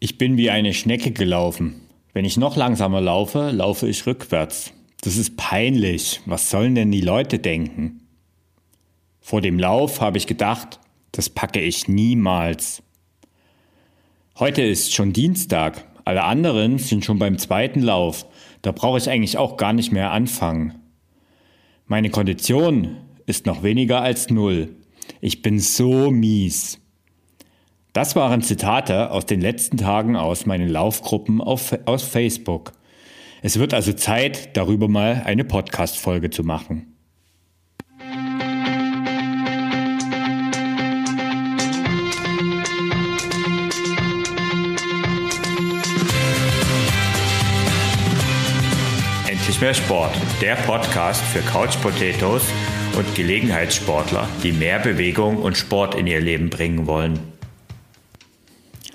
Ich bin wie eine Schnecke gelaufen. Wenn ich noch langsamer laufe, laufe ich rückwärts. Das ist peinlich. Was sollen denn die Leute denken? Vor dem Lauf habe ich gedacht, das packe ich niemals. Heute ist schon Dienstag. Alle anderen sind schon beim zweiten Lauf. Da brauche ich eigentlich auch gar nicht mehr anfangen. Meine Kondition ist noch weniger als null. Ich bin so mies. Das waren Zitate aus den letzten Tagen aus meinen Laufgruppen auf, aus Facebook. Es wird also Zeit, darüber mal eine Podcast-Folge zu machen. Endlich mehr Sport, der Podcast für Couch Potatoes und Gelegenheitssportler, die mehr Bewegung und Sport in ihr Leben bringen wollen.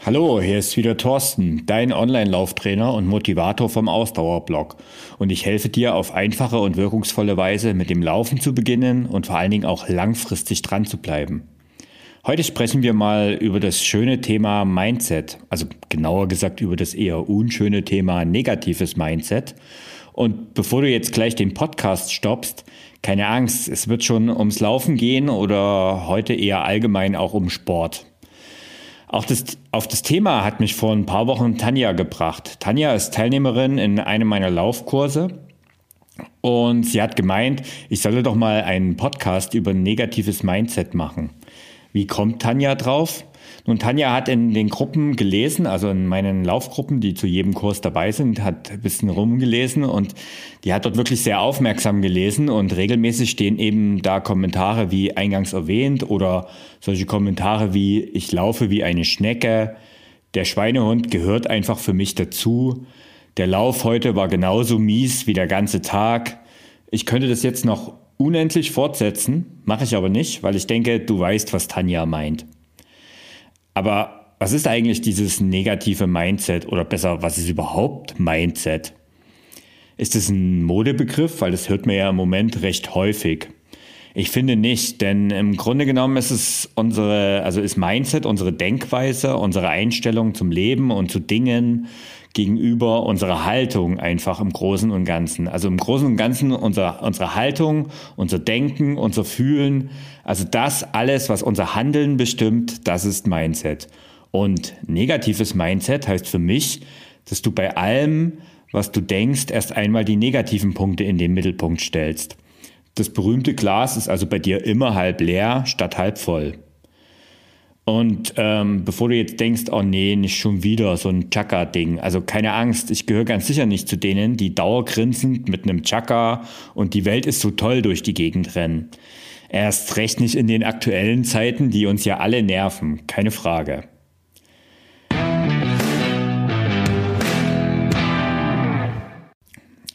Hallo, hier ist wieder Thorsten, dein Online-Lauftrainer und Motivator vom Ausdauerblog. Und ich helfe dir auf einfache und wirkungsvolle Weise mit dem Laufen zu beginnen und vor allen Dingen auch langfristig dran zu bleiben. Heute sprechen wir mal über das schöne Thema Mindset, also genauer gesagt über das eher unschöne Thema negatives Mindset. Und bevor du jetzt gleich den Podcast stoppst, keine Angst, es wird schon ums Laufen gehen oder heute eher allgemein auch um Sport. Auch das, auf das Thema hat mich vor ein paar Wochen Tanja gebracht. Tanja ist Teilnehmerin in einem meiner Laufkurse und sie hat gemeint, ich solle doch mal einen Podcast über negatives Mindset machen. Wie kommt Tanja drauf? Nun, Tanja hat in den Gruppen gelesen, also in meinen Laufgruppen, die zu jedem Kurs dabei sind, hat ein bisschen rumgelesen und die hat dort wirklich sehr aufmerksam gelesen und regelmäßig stehen eben da Kommentare wie eingangs erwähnt oder solche Kommentare wie ich laufe wie eine Schnecke, der Schweinehund gehört einfach für mich dazu, der Lauf heute war genauso mies wie der ganze Tag. Ich könnte das jetzt noch unendlich fortsetzen, mache ich aber nicht, weil ich denke, du weißt, was Tanja meint. Aber was ist eigentlich dieses negative Mindset oder besser, was ist überhaupt Mindset? Ist es ein Modebegriff? Weil das hört man ja im Moment recht häufig. Ich finde nicht, denn im Grunde genommen ist es unsere, also ist Mindset unsere Denkweise, unsere Einstellung zum Leben und zu Dingen gegenüber unserer Haltung einfach im Großen und Ganzen. Also im Großen und Ganzen unsere, unsere Haltung, unser Denken, unser Fühlen, also das alles, was unser Handeln bestimmt, das ist Mindset. Und negatives Mindset heißt für mich, dass du bei allem, was du denkst, erst einmal die negativen Punkte in den Mittelpunkt stellst. Das berühmte Glas ist also bei dir immer halb leer statt halb voll. Und ähm, bevor du jetzt denkst, oh nee, nicht schon wieder so ein Chaka-Ding. Also keine Angst, ich gehöre ganz sicher nicht zu denen, die dauergrinsend mit einem Chaka und die Welt ist so toll durch die Gegend rennen. Erst recht nicht in den aktuellen Zeiten, die uns ja alle nerven, keine Frage.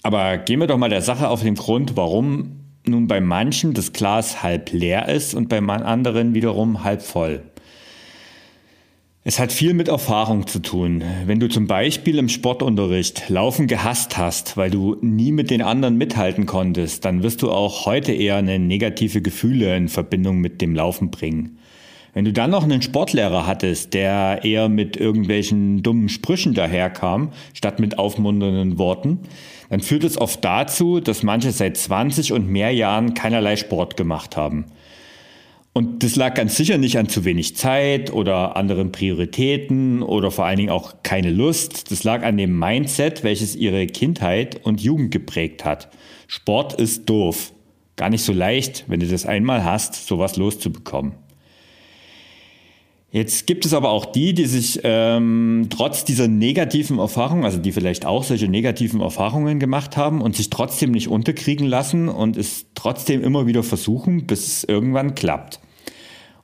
Aber gehen wir doch mal der Sache auf den Grund, warum nun bei manchen das Glas halb leer ist und bei anderen wiederum halb voll. Es hat viel mit Erfahrung zu tun. Wenn du zum Beispiel im Sportunterricht Laufen gehasst hast, weil du nie mit den anderen mithalten konntest, dann wirst du auch heute eher eine negative Gefühle in Verbindung mit dem Laufen bringen. Wenn du dann noch einen Sportlehrer hattest, der eher mit irgendwelchen dummen Sprüchen daherkam, statt mit aufmunternden Worten, dann führt es oft dazu, dass manche seit 20 und mehr Jahren keinerlei Sport gemacht haben. Und das lag ganz sicher nicht an zu wenig Zeit oder anderen Prioritäten oder vor allen Dingen auch keine Lust. Das lag an dem Mindset, welches ihre Kindheit und Jugend geprägt hat. Sport ist doof. Gar nicht so leicht, wenn du das einmal hast, sowas loszubekommen. Jetzt gibt es aber auch die, die sich ähm, trotz dieser negativen Erfahrung, also die vielleicht auch solche negativen Erfahrungen gemacht haben und sich trotzdem nicht unterkriegen lassen und es trotzdem immer wieder versuchen, bis es irgendwann klappt.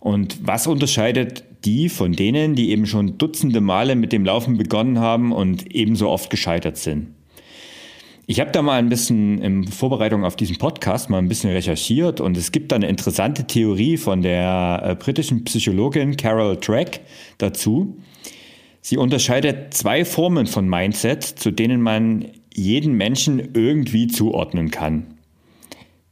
Und was unterscheidet die von denen, die eben schon dutzende Male mit dem Laufen begonnen haben und ebenso oft gescheitert sind? Ich habe da mal ein bisschen in Vorbereitung auf diesen Podcast mal ein bisschen recherchiert und es gibt da eine interessante Theorie von der äh, britischen Psychologin Carol Drake dazu. Sie unterscheidet zwei Formen von Mindset, zu denen man jeden Menschen irgendwie zuordnen kann.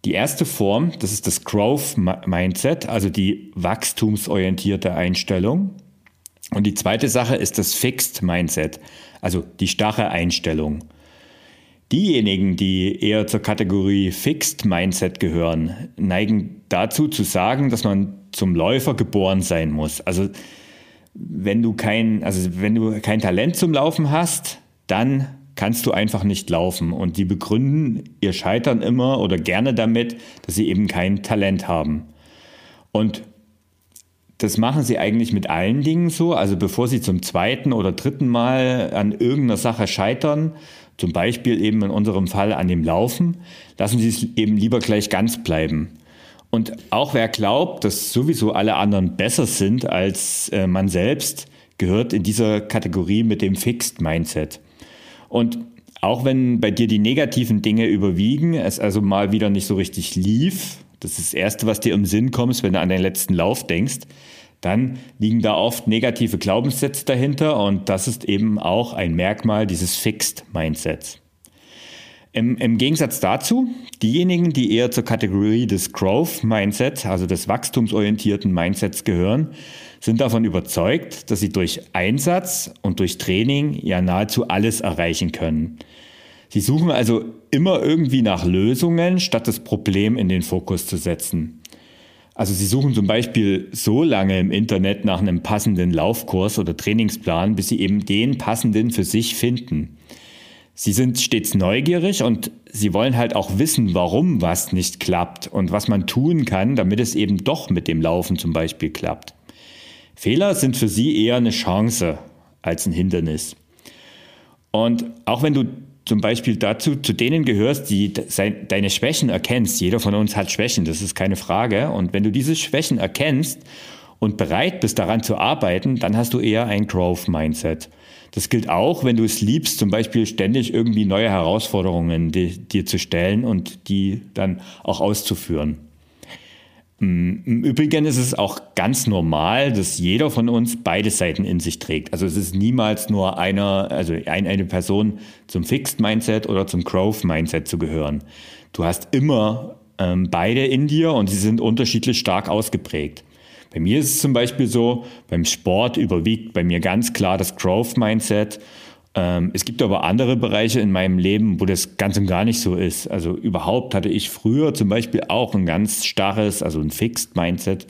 Die erste Form, das ist das Growth Mindset, also die wachstumsorientierte Einstellung. Und die zweite Sache ist das Fixed Mindset, also die starre Einstellung. Diejenigen, die eher zur Kategorie Fixed Mindset gehören, neigen dazu zu sagen, dass man zum Läufer geboren sein muss. Also wenn du kein, also wenn du kein Talent zum Laufen hast, dann kannst du einfach nicht laufen. Und sie begründen ihr Scheitern immer oder gerne damit, dass sie eben kein Talent haben. Und das machen sie eigentlich mit allen Dingen so. Also bevor sie zum zweiten oder dritten Mal an irgendeiner Sache scheitern, zum Beispiel eben in unserem Fall an dem Laufen, lassen sie es eben lieber gleich ganz bleiben. Und auch wer glaubt, dass sowieso alle anderen besser sind als äh, man selbst, gehört in dieser Kategorie mit dem Fixed Mindset. Und auch wenn bei dir die negativen Dinge überwiegen, es also mal wieder nicht so richtig lief, das ist das Erste, was dir im Sinn kommt, wenn du an deinen letzten Lauf denkst, dann liegen da oft negative Glaubenssätze dahinter und das ist eben auch ein Merkmal dieses Fixed Mindsets. Im, Im, Gegensatz dazu, diejenigen, die eher zur Kategorie des Growth Mindset, also des wachstumsorientierten Mindsets gehören, sind davon überzeugt, dass sie durch Einsatz und durch Training ja nahezu alles erreichen können. Sie suchen also immer irgendwie nach Lösungen, statt das Problem in den Fokus zu setzen. Also Sie suchen zum Beispiel so lange im Internet nach einem passenden Laufkurs oder Trainingsplan, bis Sie eben den passenden für sich finden. Sie sind stets neugierig und Sie wollen halt auch wissen, warum was nicht klappt und was man tun kann, damit es eben doch mit dem Laufen zum Beispiel klappt. Fehler sind für Sie eher eine Chance als ein Hindernis. Und auch wenn du zum Beispiel dazu zu denen gehörst, die deine Schwächen erkennst. Jeder von uns hat Schwächen, das ist keine Frage. Und wenn du diese Schwächen erkennst und bereit bist, daran zu arbeiten, dann hast du eher ein Growth-Mindset. Das gilt auch, wenn du es liebst, zum Beispiel ständig irgendwie neue Herausforderungen dir zu stellen und die dann auch auszuführen. Mm, Im Übrigen ist es auch ganz normal, dass jeder von uns beide Seiten in sich trägt. Also es ist niemals nur einer, also ein, eine Person zum Fixed Mindset oder zum Growth Mindset zu gehören. Du hast immer ähm, beide in dir und sie sind unterschiedlich stark ausgeprägt. Bei mir ist es zum Beispiel so, beim Sport überwiegt bei mir ganz klar das Growth Mindset ähm, es gibt aber andere Bereiche in meinem Leben, wo das ganz und gar nicht so ist. Also überhaupt hatte ich früher zum Beispiel auch ein ganz starres, also ein Fixed Mindset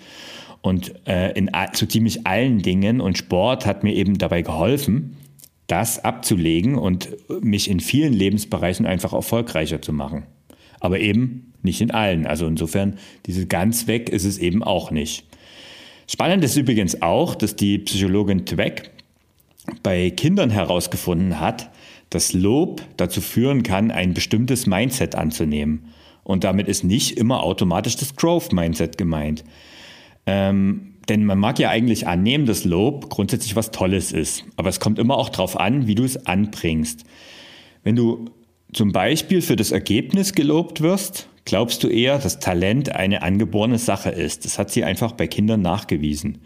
und äh, in zu ziemlich allen Dingen und Sport hat mir eben dabei geholfen, das abzulegen und mich in vielen Lebensbereichen einfach erfolgreicher zu machen. Aber eben nicht in allen. Also insofern, diese ganz weg ist es eben auch nicht. Spannend ist übrigens auch, dass die Psychologin Tweck bei Kindern herausgefunden hat, dass Lob dazu führen kann, ein bestimmtes Mindset anzunehmen. Und damit ist nicht immer automatisch das Growth-Mindset gemeint. Ähm, denn man mag ja eigentlich annehmen, dass Lob grundsätzlich was Tolles ist. Aber es kommt immer auch darauf an, wie du es anbringst. Wenn du zum Beispiel für das Ergebnis gelobt wirst, glaubst du eher, dass Talent eine angeborene Sache ist. Das hat sie einfach bei Kindern nachgewiesen.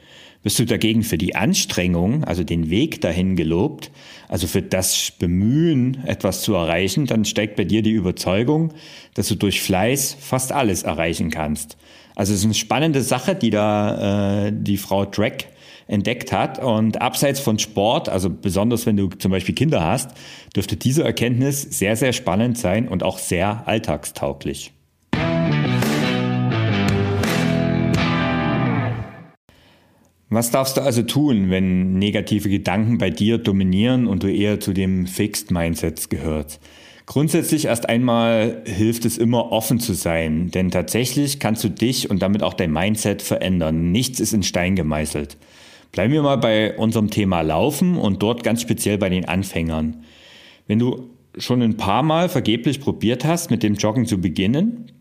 Bist du dagegen für die Anstrengung, also den Weg dahin gelobt, also für das Bemühen, etwas zu erreichen, dann steigt bei dir die Überzeugung, dass du durch Fleiß fast alles erreichen kannst. Also es ist eine spannende Sache, die da äh, die Frau Dreck entdeckt hat. Und abseits von Sport, also besonders wenn du zum Beispiel Kinder hast, dürfte diese Erkenntnis sehr, sehr spannend sein und auch sehr alltagstauglich. Was darfst du also tun, wenn negative Gedanken bei dir dominieren und du eher zu dem Fixed Mindset gehörst? Grundsätzlich erst einmal hilft es immer offen zu sein, denn tatsächlich kannst du dich und damit auch dein Mindset verändern. Nichts ist in Stein gemeißelt. Bleiben wir mal bei unserem Thema Laufen und dort ganz speziell bei den Anfängern. Wenn du schon ein paar Mal vergeblich probiert hast, mit dem Joggen zu beginnen,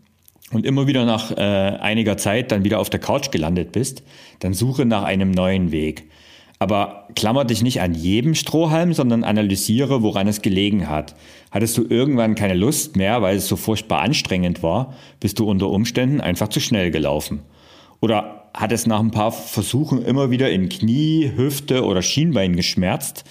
und immer wieder nach äh, einiger Zeit dann wieder auf der Couch gelandet bist, dann suche nach einem neuen Weg. Aber klammer dich nicht an jedem Strohhalm, sondern analysiere, woran es gelegen hat. Hattest du irgendwann keine Lust mehr, weil es so furchtbar anstrengend war, bist du unter Umständen einfach zu schnell gelaufen. Oder hat es nach ein paar Versuchen immer wieder in Knie, Hüfte oder Schienbein geschmerzt,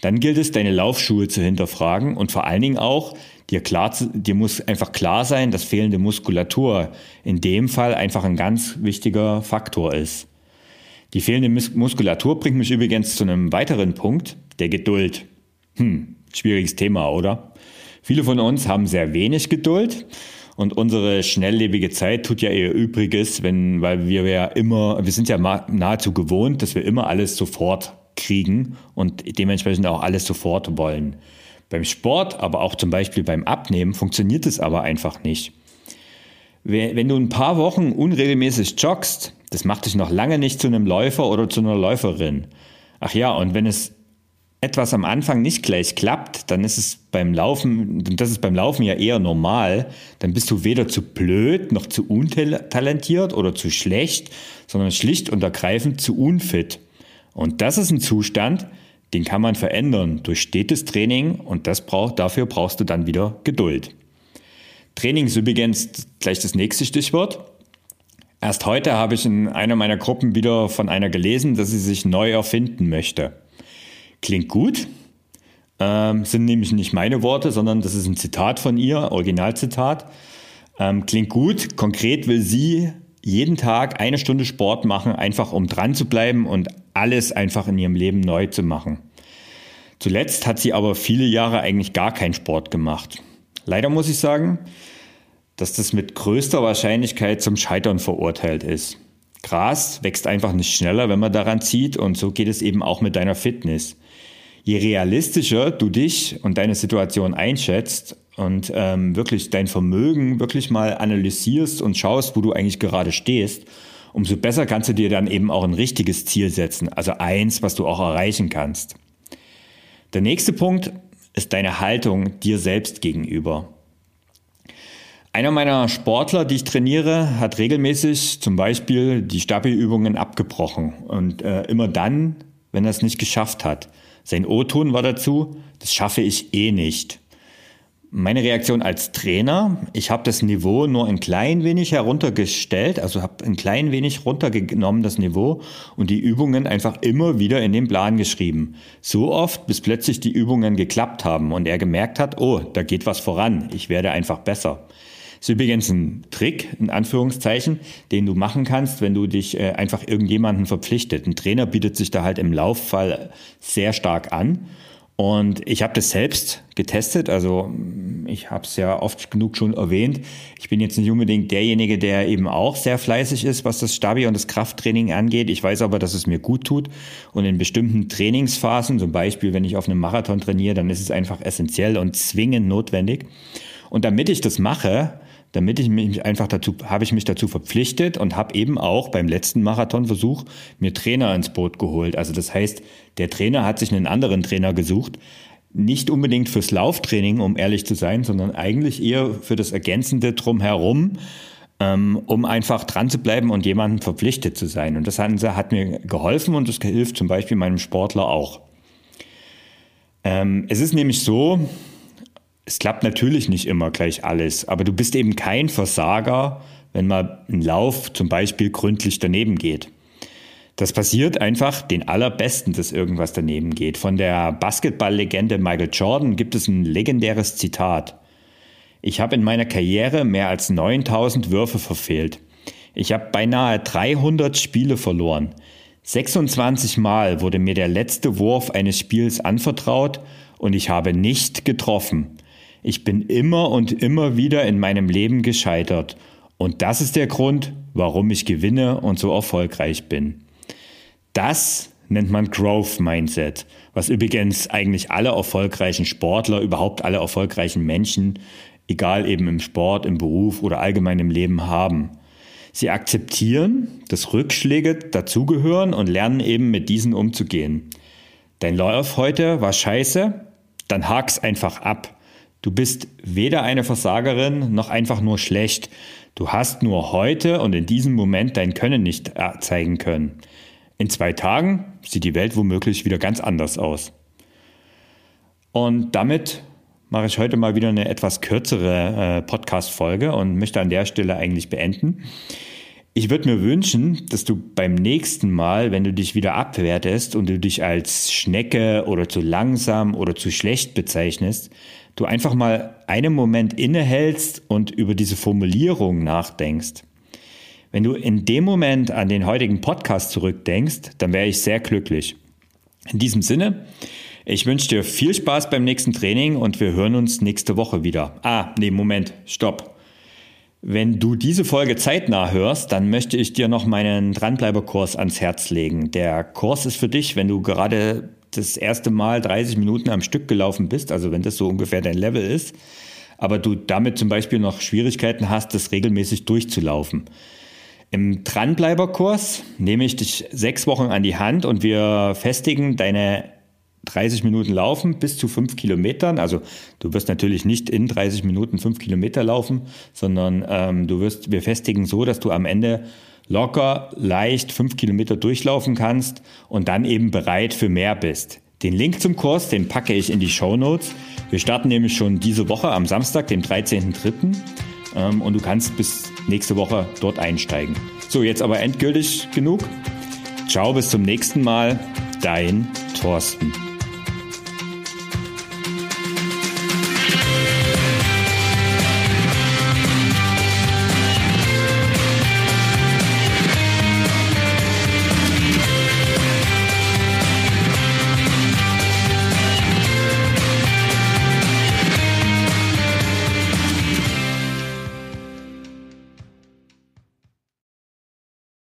dann gilt es, deine Laufschuhe zu hinterfragen und vor allen Dingen auch, dir, klar, dir muss einfach klar sein, dass fehlende Muskulatur in dem Fall einfach ein ganz wichtiger Faktor ist. Die fehlende Muskulatur bringt mich übrigens zu einem weiteren Punkt, der Geduld. Hm, schwieriges Thema, oder? Viele von uns haben sehr wenig Geduld und unsere schnelllebige Zeit tut ja ihr Übriges, wenn, weil wir ja immer, wir sind ja nahezu gewohnt, dass wir immer alles sofort kriegen und dementsprechend auch alles sofort wollen. Beim Sport, aber auch zum Beispiel beim Abnehmen funktioniert es aber einfach nicht. Wenn du ein paar Wochen unregelmäßig joggst, das macht dich noch lange nicht zu einem Läufer oder zu einer Läuferin. Ach ja, und wenn es etwas am Anfang nicht gleich klappt, dann ist es beim Laufen, das ist beim Laufen ja eher normal, dann bist du weder zu blöd noch zu untalentiert oder zu schlecht, sondern schlicht und ergreifend zu unfit. Und das ist ein Zustand, den kann man verändern durch stetes Training und das braucht, dafür brauchst du dann wieder Geduld. Training ist übrigens gleich das nächste Stichwort. Erst heute habe ich in einer meiner Gruppen wieder von einer gelesen, dass sie sich neu erfinden möchte. Klingt gut, ähm, sind nämlich nicht meine Worte, sondern das ist ein Zitat von ihr, Originalzitat. Ähm, klingt gut, konkret will sie jeden Tag eine Stunde Sport machen, einfach um dran zu bleiben und alles einfach in ihrem Leben neu zu machen. Zuletzt hat sie aber viele Jahre eigentlich gar keinen Sport gemacht. Leider muss ich sagen, dass das mit größter Wahrscheinlichkeit zum Scheitern verurteilt ist. Gras wächst einfach nicht schneller, wenn man daran zieht und so geht es eben auch mit deiner Fitness. Je realistischer du dich und deine Situation einschätzt und ähm, wirklich dein Vermögen wirklich mal analysierst und schaust, wo du eigentlich gerade stehst, umso besser kannst du dir dann eben auch ein richtiges Ziel setzen, also eins, was du auch erreichen kannst. Der nächste Punkt ist deine Haltung dir selbst gegenüber. Einer meiner Sportler, die ich trainiere, hat regelmäßig zum Beispiel die Stabi-Übungen abgebrochen und äh, immer dann, wenn er es nicht geschafft hat. Sein O-Ton war dazu, das schaffe ich eh nicht. Meine Reaktion als Trainer, ich habe das Niveau nur ein klein wenig heruntergestellt, also habe ein klein wenig runtergenommen das Niveau und die Übungen einfach immer wieder in den Plan geschrieben. So oft, bis plötzlich die Übungen geklappt haben und er gemerkt hat, oh, da geht was voran, ich werde einfach besser. Das ist übrigens ein Trick, in Anführungszeichen, den du machen kannst, wenn du dich äh, einfach irgendjemanden verpflichtet. Ein Trainer bietet sich da halt im Lauffall sehr stark an und ich habe das selbst getestet. Also ich habe es ja oft genug schon erwähnt. Ich bin jetzt nicht unbedingt derjenige, der eben auch sehr fleißig ist, was das Stabi und das Krafttraining angeht. Ich weiß aber, dass es mir gut tut. Und in bestimmten Trainingsphasen, zum Beispiel wenn ich auf einem Marathon trainiere, dann ist es einfach essentiell und zwingend notwendig. Und damit ich das mache, damit ich mich einfach dazu, habe ich mich dazu verpflichtet und habe eben auch beim letzten Marathonversuch mir Trainer ins Boot geholt. Also das heißt, der Trainer hat sich einen anderen Trainer gesucht, nicht unbedingt fürs Lauftraining, um ehrlich zu sein, sondern eigentlich eher für das Ergänzende drumherum, ähm, um einfach dran zu bleiben und jemandem verpflichtet zu sein. Und das hat, hat mir geholfen und das hilft zum Beispiel meinem Sportler auch. Ähm, es ist nämlich so, es klappt natürlich nicht immer gleich alles, aber du bist eben kein Versager, wenn mal ein Lauf zum Beispiel gründlich daneben geht. Das passiert einfach den Allerbesten, dass irgendwas daneben geht. Von der Basketballlegende Michael Jordan gibt es ein legendäres Zitat. Ich habe in meiner Karriere mehr als 9000 Würfe verfehlt. Ich habe beinahe 300 Spiele verloren. 26 Mal wurde mir der letzte Wurf eines Spiels anvertraut und ich habe nicht getroffen. Ich bin immer und immer wieder in meinem Leben gescheitert. Und das ist der Grund, warum ich gewinne und so erfolgreich bin. Das nennt man Growth Mindset, was übrigens eigentlich alle erfolgreichen Sportler, überhaupt alle erfolgreichen Menschen, egal eben im Sport, im Beruf oder allgemein im Leben haben. Sie akzeptieren, dass Rückschläge dazugehören und lernen eben mit diesen umzugehen. Dein Lauf heute war scheiße, dann hak's einfach ab. Du bist weder eine Versagerin noch einfach nur schlecht. Du hast nur heute und in diesem Moment dein Können nicht zeigen können. In zwei Tagen sieht die Welt womöglich wieder ganz anders aus. Und damit mache ich heute mal wieder eine etwas kürzere äh, Podcast-Folge und möchte an der Stelle eigentlich beenden. Ich würde mir wünschen, dass du beim nächsten Mal, wenn du dich wieder abwertest und du dich als Schnecke oder zu langsam oder zu schlecht bezeichnest, du einfach mal einen Moment innehältst und über diese Formulierung nachdenkst. Wenn du in dem Moment an den heutigen Podcast zurückdenkst, dann wäre ich sehr glücklich. In diesem Sinne, ich wünsche dir viel Spaß beim nächsten Training und wir hören uns nächste Woche wieder. Ah, nee, Moment, stopp. Wenn du diese Folge zeitnah hörst, dann möchte ich dir noch meinen Dranbleiberkurs ans Herz legen. Der Kurs ist für dich, wenn du gerade das erste Mal 30 Minuten am Stück gelaufen bist, also wenn das so ungefähr dein Level ist, aber du damit zum Beispiel noch Schwierigkeiten hast, das regelmäßig durchzulaufen. Im Dranbleiberkurs nehme ich dich sechs Wochen an die Hand und wir festigen deine 30 Minuten laufen bis zu fünf Kilometern. Also du wirst natürlich nicht in 30 Minuten fünf Kilometer laufen, sondern ähm, du wirst, wir festigen so, dass du am Ende locker, leicht fünf Kilometer durchlaufen kannst und dann eben bereit für mehr bist. Den Link zum Kurs, den packe ich in die Show Notes. Wir starten nämlich schon diese Woche am Samstag, dem 13.03. Ähm, und du kannst bis nächste Woche dort einsteigen. So, jetzt aber endgültig genug. Ciao, bis zum nächsten Mal. Dein Thorsten.